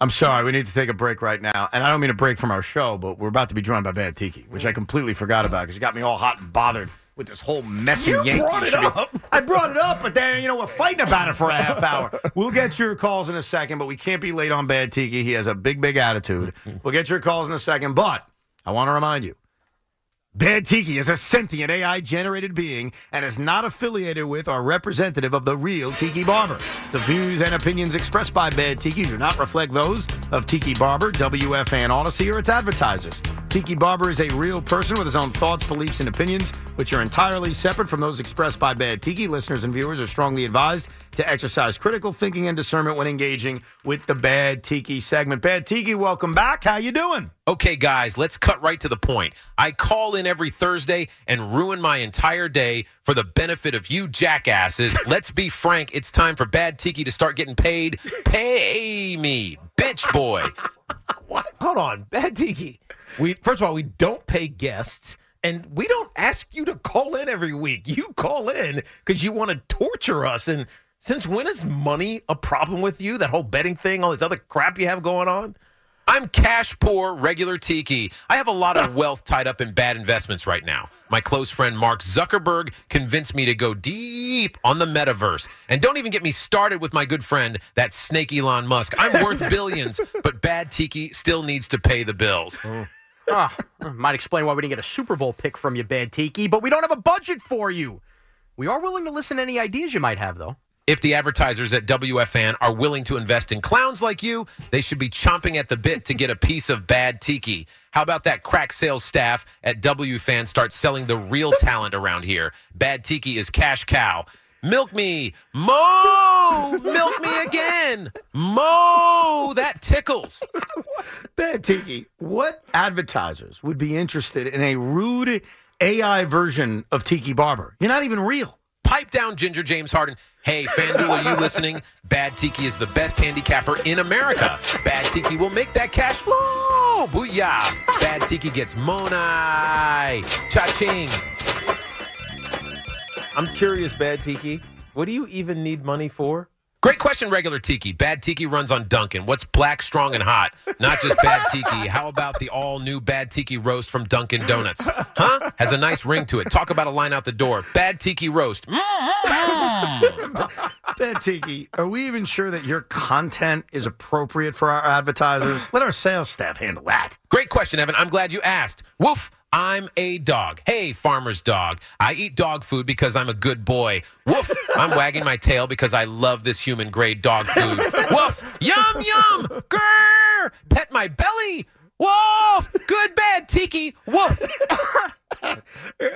I'm sorry, we need to take a break right now. And I don't mean a break from our show, but we're about to be joined by Bad Tiki, which I completely forgot about because you got me all hot and bothered with this whole Mets and Yankees. brought it up. I brought it up, but then, you know, we're fighting about it for a half hour. We'll get your calls in a second, but we can't be late on Bad Tiki. He has a big, big attitude. We'll get your calls in a second, but I want to remind you Bad Tiki is a sentient AI generated being and is not affiliated with or representative of the real Tiki Barber. The views and opinions expressed by Bad Tiki do not reflect those of Tiki Barber, WFAN Audacy, or its advertisers. Tiki Barber is a real person with his own thoughts, beliefs, and opinions, which are entirely separate from those expressed by Bad Tiki. Listeners and viewers are strongly advised to exercise critical thinking and discernment when engaging with the Bad Tiki segment. Bad Tiki, welcome back. How you doing? Okay, guys, let's cut right to the point. I call in every Thursday and ruin my entire day for the benefit of you jackasses. let's be frank, it's time for Bad Tiki to start getting paid. Pay me, bitch boy. What? Hold on, Bad Tiki. We first of all, we don't pay guests, and we don't ask you to call in every week. You call in because you want to torture us. And since when is money a problem with you? That whole betting thing, all this other crap you have going on. I'm cash poor, regular Tiki. I have a lot of wealth tied up in bad investments right now. My close friend Mark Zuckerberg convinced me to go deep on the metaverse. And don't even get me started with my good friend, that snake Elon Musk. I'm worth billions, but bad Tiki still needs to pay the bills. Ah, might explain why we didn't get a Super Bowl pick from you, Bad Tiki, but we don't have a budget for you. We are willing to listen to any ideas you might have, though. If the advertisers at WFAN are willing to invest in clowns like you, they should be chomping at the bit to get a piece of bad tiki. How about that crack sales staff at WFAN start selling the real talent around here? Bad tiki is cash cow. Milk me, mo, milk me again, mo. That tickles. Bad Tiki, what advertisers would be interested in a rude AI version of Tiki Barber? You're not even real. Pipe down, Ginger James Harden. Hey, FanDuel, are you listening? Bad Tiki is the best handicapper in America. Bad Tiki will make that cash flow. Booyah. Bad Tiki gets Monai. Cha-ching. I'm curious, Bad Tiki. What do you even need money for? Great question, regular Tiki. Bad Tiki runs on Dunkin'. What's black, strong, and hot? Not just Bad Tiki. How about the all new Bad Tiki roast from Dunkin' Donuts? Huh? Has a nice ring to it. Talk about a line out the door. Bad Tiki roast. Mm-hmm. Bad Tiki, are we even sure that your content is appropriate for our advertisers? Let our sales staff handle that. Great question, Evan. I'm glad you asked. Woof. I'm a dog. Hey, farmer's dog. I eat dog food because I'm a good boy. Woof. I'm wagging my tail because I love this human grade dog food. Woof. Yum, yum. Grrr. Pet my belly. Woof. Good, bad, tiki. Woof.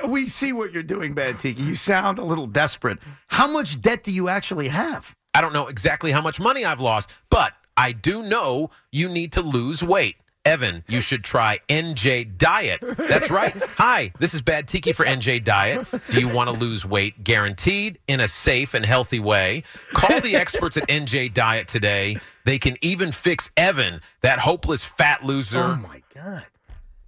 We see what you're doing, Bad Tiki. You sound a little desperate. How much debt do you actually have? I don't know exactly how much money I've lost, but I do know you need to lose weight. Evan, you should try NJ Diet. That's right. Hi, this is Bad Tiki for NJ Diet. Do you want to lose weight guaranteed in a safe and healthy way? Call the experts at NJ Diet today. They can even fix Evan, that hopeless fat loser. Oh, my God.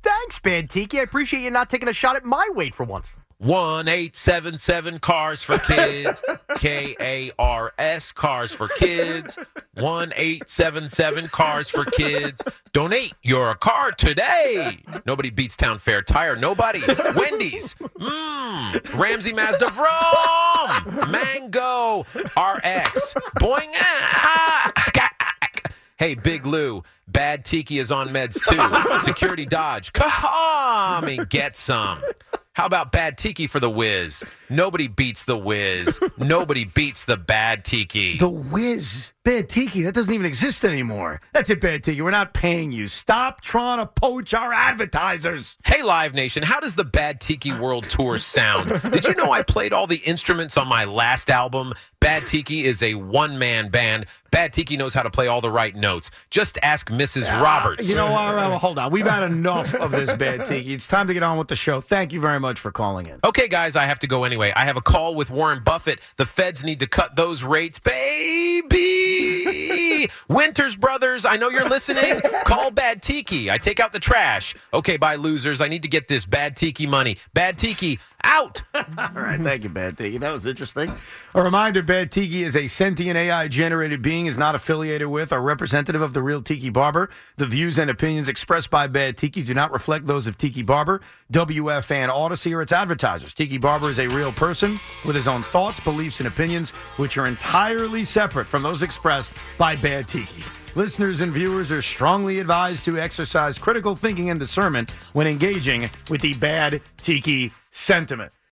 Thanks, Bad Tiki. I appreciate you not taking a shot at my weight for once. One eight seven seven cars for kids. K A R S cars for kids. One eight seven seven cars for kids. Donate your car today. Nobody beats Town Fair Tire. Nobody. Wendy's. Mmm. Ramsey Mazda Vroom. Mango RX. Boing. Hey, Big Lou. Bad Tiki is on meds too. Security Dodge. Come and get some. How about Bad Tiki for the Wiz? Nobody beats the Wiz. Nobody beats the Bad Tiki. The Wiz, Bad Tiki, that doesn't even exist anymore. That's it, Bad Tiki. We're not paying you. Stop trying to poach our advertisers. Hey, Live Nation, how does the Bad Tiki World Tour sound? Did you know I played all the instruments on my last album? Bad Tiki is a one man band. Bad Tiki knows how to play all the right notes. Just ask Mrs. Ah, Roberts. You know what? All right, hold on. We've had enough of this Bad Tiki. It's time to get on with the show. Thank you very much for calling in. Okay, guys, I have to go anyway. I have a call with Warren Buffett. The feds need to cut those rates, baby. Winters Brothers, I know you're listening. Call Bad Tiki. I take out the trash. Okay, bye, losers. I need to get this Bad Tiki money. Bad Tiki, out. All right, thank you, Bad Tiki. That was interesting. A reminder Bad Tiki is a sentient AI generated being, is not affiliated with or representative of the real Tiki Barber. The views and opinions expressed by Bad Tiki do not reflect those of Tiki Barber, WFAN Audacy, or its advertisers. Tiki Barber is a real person with his own thoughts, beliefs, and opinions, which are entirely separate from those expressed by Bad Tiki. Listeners and viewers are strongly advised to exercise critical thinking and discernment when engaging with the Bad Tiki sentiment.